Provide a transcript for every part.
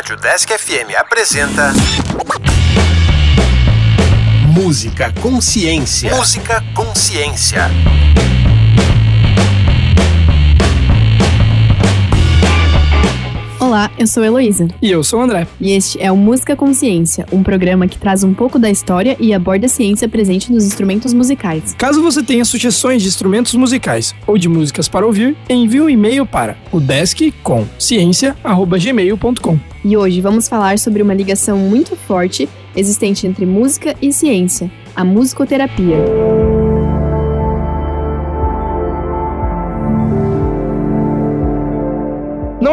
Rádio Desk FM apresenta. Música Consciência. Música Consciência. Olá, eu sou Heloísa. E eu sou o André. E este é o Música Consciência, um programa que traz um pouco da história e aborda a ciência presente nos instrumentos musicais. Caso você tenha sugestões de instrumentos musicais ou de músicas para ouvir, envie um e-mail para o. E hoje vamos falar sobre uma ligação muito forte existente entre música e ciência, a musicoterapia.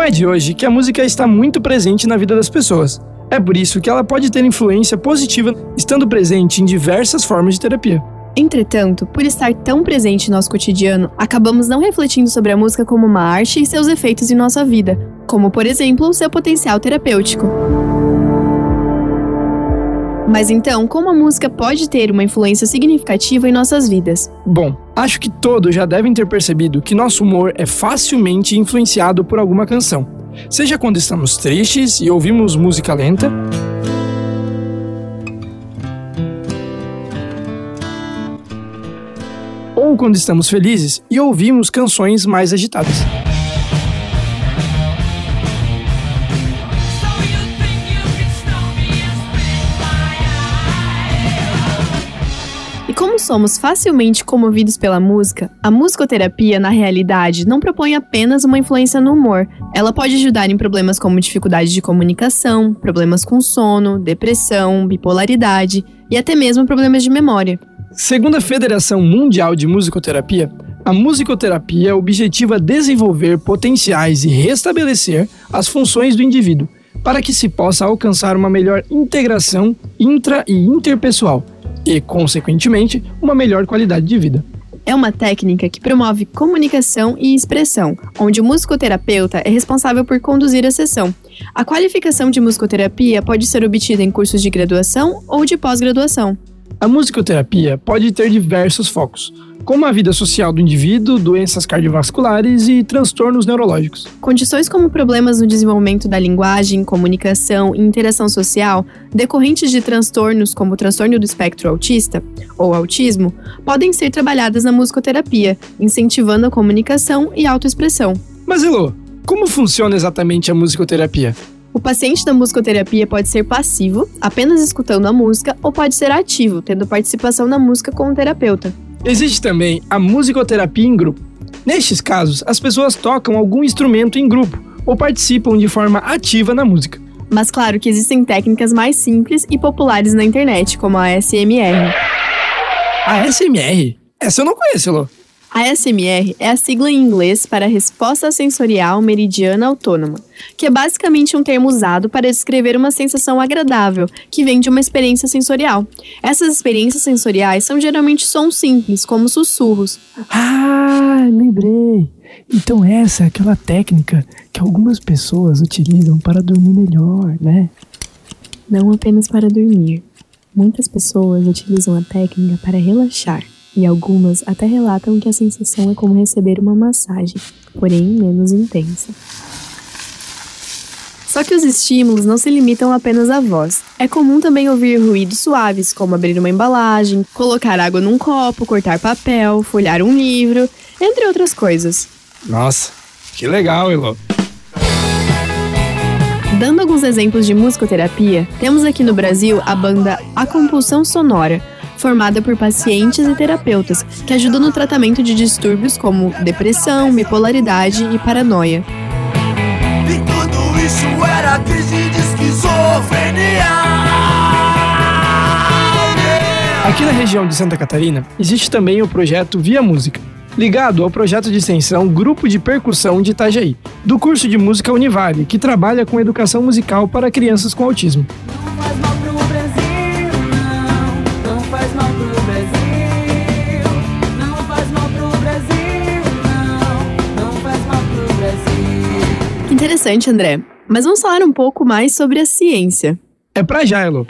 É de hoje que a música está muito presente na vida das pessoas. É por isso que ela pode ter influência positiva estando presente em diversas formas de terapia. Entretanto, por estar tão presente em nosso cotidiano, acabamos não refletindo sobre a música como uma arte e seus efeitos em nossa vida, como por exemplo, seu potencial terapêutico. Mas então, como a música pode ter uma influência significativa em nossas vidas? Bom, acho que todos já devem ter percebido que nosso humor é facilmente influenciado por alguma canção. Seja quando estamos tristes e ouvimos música lenta, ou quando estamos felizes e ouvimos canções mais agitadas. Somos facilmente comovidos pela música, a musicoterapia, na realidade, não propõe apenas uma influência no humor. Ela pode ajudar em problemas como dificuldade de comunicação, problemas com sono, depressão, bipolaridade e até mesmo problemas de memória. Segundo a Federação Mundial de Musicoterapia, a musicoterapia objetiva desenvolver potenciais e restabelecer as funções do indivíduo, para que se possa alcançar uma melhor integração intra e interpessoal e, consequentemente, uma melhor qualidade de vida. É uma técnica que promove comunicação e expressão, onde o musicoterapeuta é responsável por conduzir a sessão. A qualificação de musicoterapia pode ser obtida em cursos de graduação ou de pós-graduação. A musicoterapia pode ter diversos focos, como a vida social do indivíduo, doenças cardiovasculares e transtornos neurológicos. Condições como problemas no desenvolvimento da linguagem, comunicação e interação social, decorrentes de transtornos como o transtorno do espectro autista ou autismo, podem ser trabalhadas na musicoterapia, incentivando a comunicação e autoexpressão. Mas, Elô, como funciona exatamente a musicoterapia? O paciente da musicoterapia pode ser passivo, apenas escutando a música, ou pode ser ativo, tendo participação na música com o terapeuta. Existe também a musicoterapia em grupo. Nestes casos, as pessoas tocam algum instrumento em grupo ou participam de forma ativa na música. Mas claro que existem técnicas mais simples e populares na internet, como a SMR. A SMR? Essa eu não conheço, Lô. A SMR é a sigla em inglês para Resposta Sensorial Meridiana Autônoma, que é basicamente um termo usado para descrever uma sensação agradável que vem de uma experiência sensorial. Essas experiências sensoriais são geralmente sons simples, como sussurros. Ah, lembrei! Então essa é aquela técnica que algumas pessoas utilizam para dormir melhor, né? Não apenas para dormir. Muitas pessoas utilizam a técnica para relaxar e algumas até relatam que a sensação é como receber uma massagem, porém menos intensa. Só que os estímulos não se limitam apenas à voz. É comum também ouvir ruídos suaves, como abrir uma embalagem, colocar água num copo, cortar papel, folhar um livro, entre outras coisas. Nossa, que legal, Elo. Dando alguns exemplos de musicoterapia, temos aqui no Brasil a banda A Compulsão Sonora, formada por pacientes e terapeutas, que ajudam no tratamento de distúrbios como depressão, bipolaridade e paranoia. E tudo isso era crise de esquizofrenia. Aqui na região de Santa Catarina, existe também o projeto Via Música, ligado ao projeto de extensão Grupo de Percussão de Itajaí, do curso de música Univale, que trabalha com educação musical para crianças com autismo. Interessante, André. Mas vamos falar um pouco mais sobre a ciência. É pra já, Elo.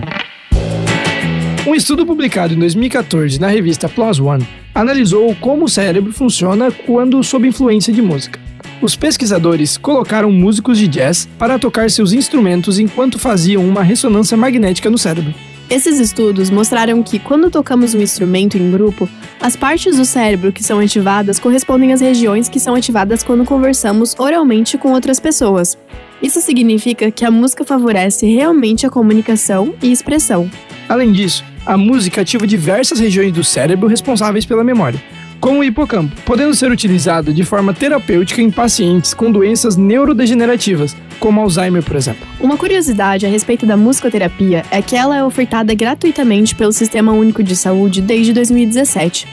Um estudo publicado em 2014 na revista PLOS ONE analisou como o cérebro funciona quando sob influência de música. os pesquisadores colocaram músicos de jazz para tocar seus instrumentos enquanto faziam uma ressonância magnética no cérebro. Esses estudos mostraram que, quando tocamos um instrumento em grupo, as partes do cérebro que são ativadas correspondem às regiões que são ativadas quando conversamos oralmente com outras pessoas. Isso significa que a música favorece realmente a comunicação e expressão. Além disso, a música ativa diversas regiões do cérebro responsáveis pela memória, como o hipocampo, podendo ser utilizada de forma terapêutica em pacientes com doenças neurodegenerativas, como Alzheimer, por exemplo. Uma curiosidade a respeito da musicoterapia é que ela é ofertada gratuitamente pelo Sistema Único de Saúde desde 2017.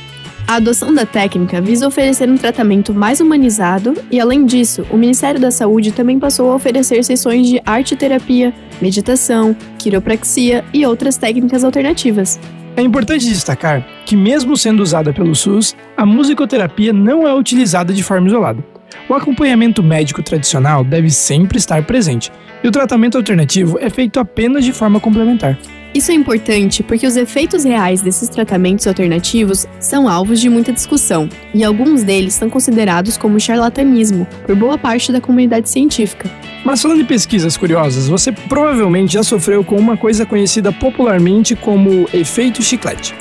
A adoção da técnica visa oferecer um tratamento mais humanizado e, além disso, o Ministério da Saúde também passou a oferecer sessões de arte-terapia, meditação, quiropraxia e outras técnicas alternativas. É importante destacar que, mesmo sendo usada pelo SUS, a musicoterapia não é utilizada de forma isolada. O acompanhamento médico tradicional deve sempre estar presente, e o tratamento alternativo é feito apenas de forma complementar. Isso é importante porque os efeitos reais desses tratamentos alternativos são alvos de muita discussão, e alguns deles são considerados como charlatanismo por boa parte da comunidade científica. Mas falando de pesquisas curiosas, você provavelmente já sofreu com uma coisa conhecida popularmente como efeito chiclete.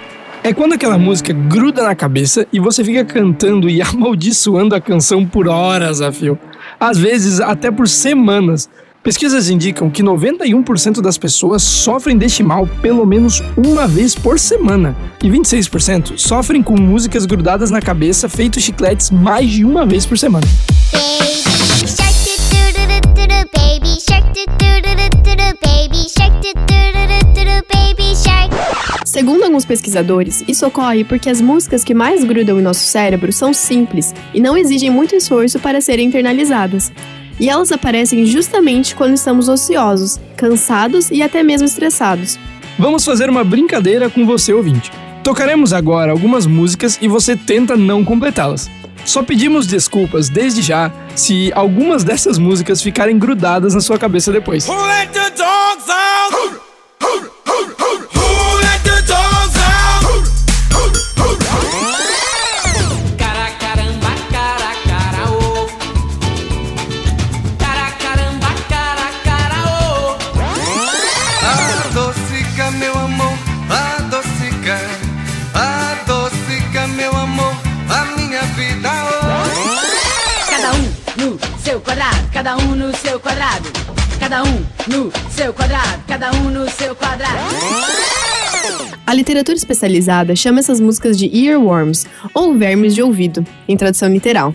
É quando aquela música gruda na cabeça e você fica cantando e amaldiçoando a canção por horas a fio. Às vezes até por semanas, Pesquisas indicam que 91% das pessoas sofrem deste mal pelo menos uma vez por semana e 26% sofrem com músicas grudadas na cabeça feito chicletes mais de uma vez por semana. Segundo alguns pesquisadores, isso ocorre porque as músicas que mais grudam em nosso cérebro são simples e não exigem muito esforço para serem internalizadas e elas aparecem justamente quando estamos ociosos, cansados e até mesmo estressados. Vamos fazer uma brincadeira com você, ouvinte. Tocaremos agora algumas músicas e você tenta não completá-las. Só pedimos desculpas desde já se algumas dessas músicas ficarem grudadas na sua cabeça depois. cada seu quadrado. A literatura especializada chama essas músicas de earworms, ou vermes de ouvido, em tradução literal.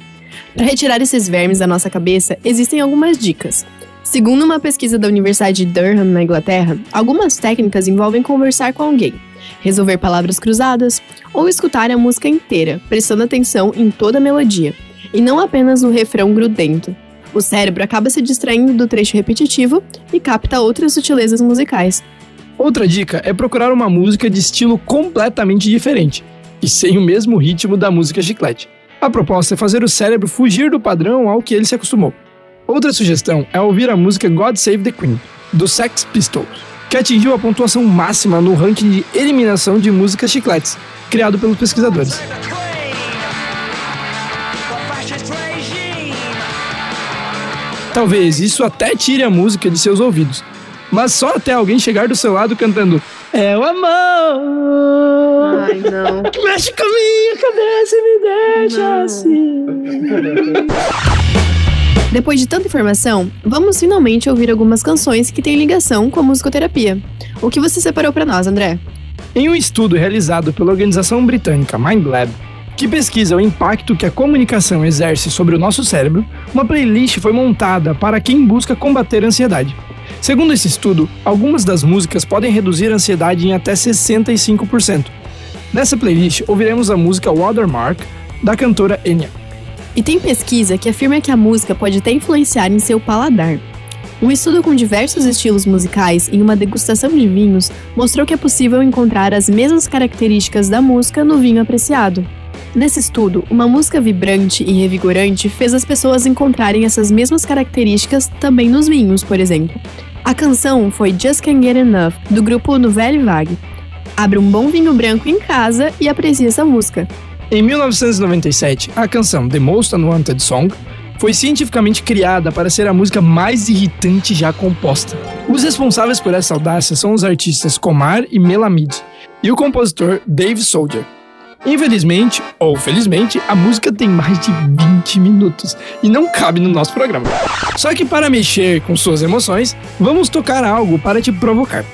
Para retirar esses vermes da nossa cabeça, existem algumas dicas. Segundo uma pesquisa da Universidade de Durham, na Inglaterra, algumas técnicas envolvem conversar com alguém, resolver palavras cruzadas ou escutar a música inteira, prestando atenção em toda a melodia, e não apenas no refrão grudento. O cérebro acaba se distraindo do trecho repetitivo e capta outras sutilezas musicais. Outra dica é procurar uma música de estilo completamente diferente e sem o mesmo ritmo da música chiclete. A proposta é fazer o cérebro fugir do padrão ao que ele se acostumou. Outra sugestão é ouvir a música God Save the Queen, do Sex Pistols, que atingiu a pontuação máxima no ranking de eliminação de músicas chicletes, criado pelos pesquisadores. Talvez isso até tire a música de seus ouvidos, mas só até alguém chegar do seu lado cantando É o amor! Ai, não. Mexe com a minha cabeça e me deixa não. assim. Depois de tanta informação, vamos finalmente ouvir algumas canções que têm ligação com a musicoterapia. O que você separou para nós, André? Em um estudo realizado pela organização britânica MindLab, que pesquisa o impacto que a comunicação exerce sobre o nosso cérebro, uma playlist foi montada para quem busca combater a ansiedade. Segundo esse estudo, algumas das músicas podem reduzir a ansiedade em até 65%. Nessa playlist, ouviremos a música Watermark, da cantora Enya. E tem pesquisa que afirma que a música pode até influenciar em seu paladar. Um estudo com diversos estilos musicais em uma degustação de vinhos mostrou que é possível encontrar as mesmas características da música no vinho apreciado. Nesse estudo, uma música vibrante e revigorante fez as pessoas encontrarem essas mesmas características também nos vinhos, por exemplo. A canção foi Just Can't Get Enough, do grupo Nouvelle Vague. Abre um bom vinho branco em casa e aprecie essa música. Em 1997, a canção The Most Unwanted Song foi cientificamente criada para ser a música mais irritante já composta. Os responsáveis por essa audácia são os artistas Komar e Melamid e o compositor Dave Soldier. Infelizmente, ou felizmente, a música tem mais de 20 minutos e não cabe no nosso programa. Só que para mexer com suas emoções, vamos tocar algo para te provocar.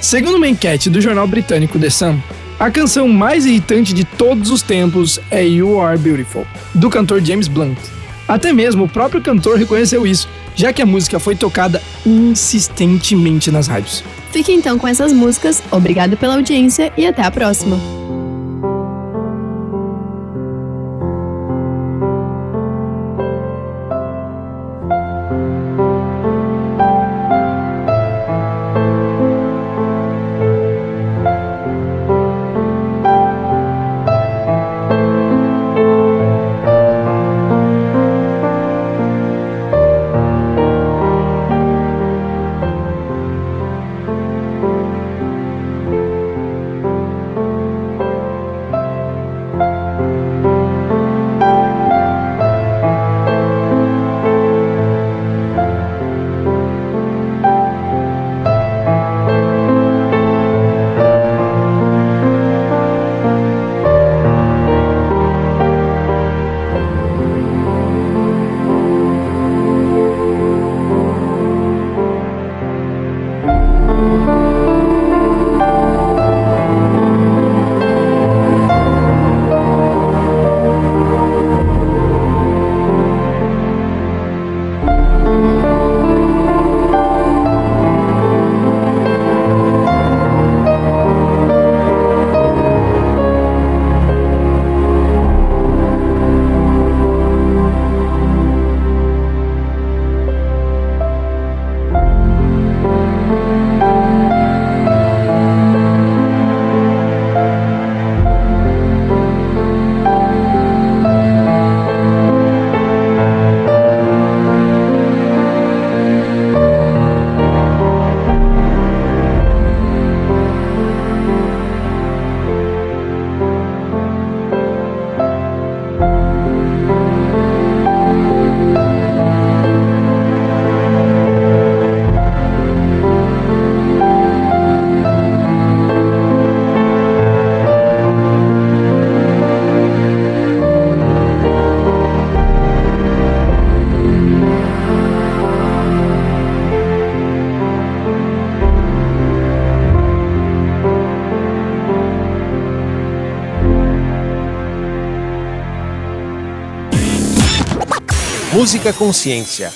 Segundo uma enquete do jornal britânico The Sun, a canção mais irritante de todos os tempos é You Are Beautiful, do cantor James Blunt. Até mesmo o próprio cantor reconheceu isso, já que a música foi tocada insistentemente nas rádios. Fique então com essas músicas, obrigado pela audiência e até a próxima. Música Consciência.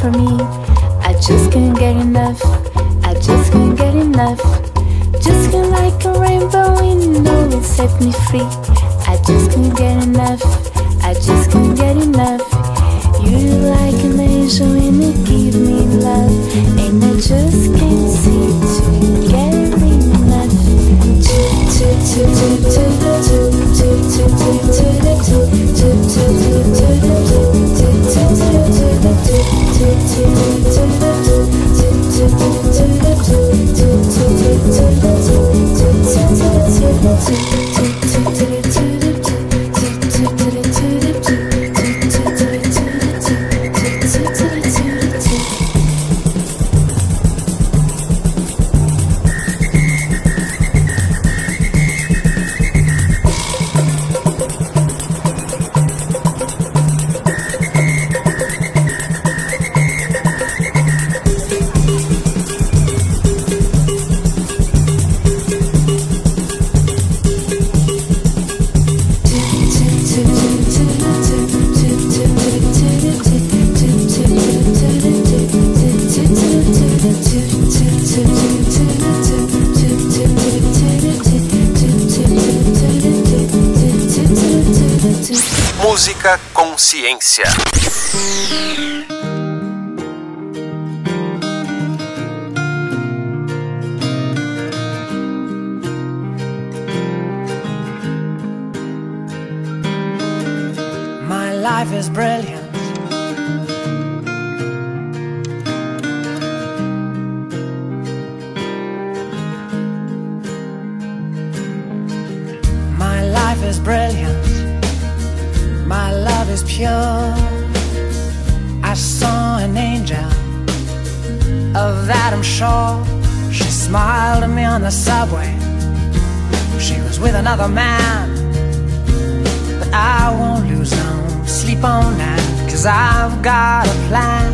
For me. Consciência. My life is brilliant. On the subway. She was with another man. But I won't lose no sleep on that, cause I've got a plan.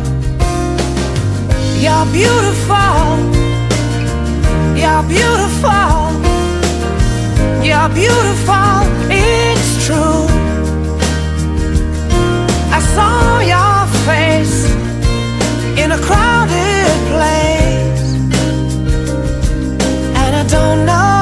You're beautiful. You're beautiful. You're beautiful. It's true. I saw your face in a crowded don't know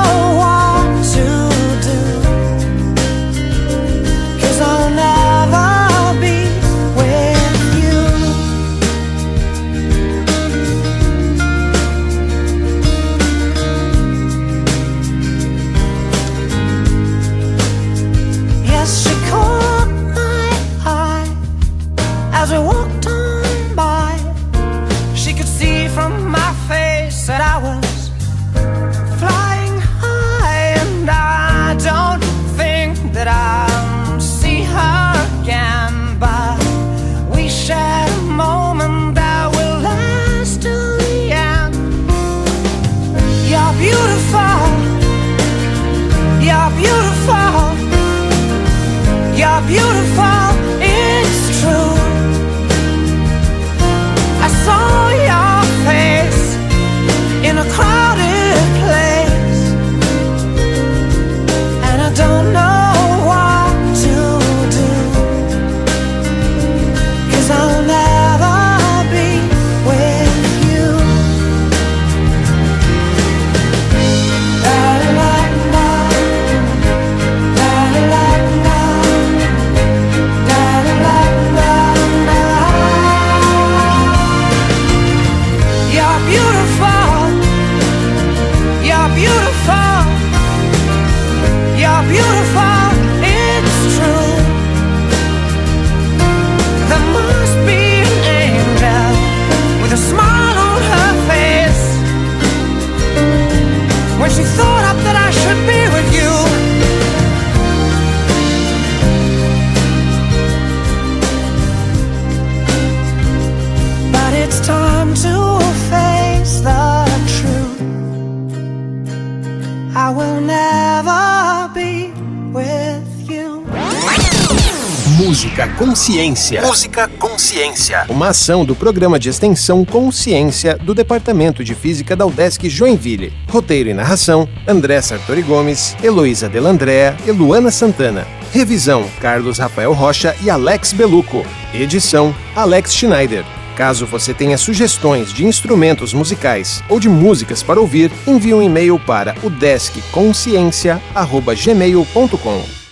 Música Consciência. Música Consciência. Uma ação do programa de extensão Consciência do Departamento de Física da UDESC Joinville. Roteiro e narração: André Sartori Gomes, Heloísa Delandrea e Luana Santana. Revisão: Carlos Rafael Rocha e Alex Beluco. Edição: Alex Schneider. Caso você tenha sugestões de instrumentos musicais ou de músicas para ouvir, envie um e-mail para o deskconsciência@gmail.com.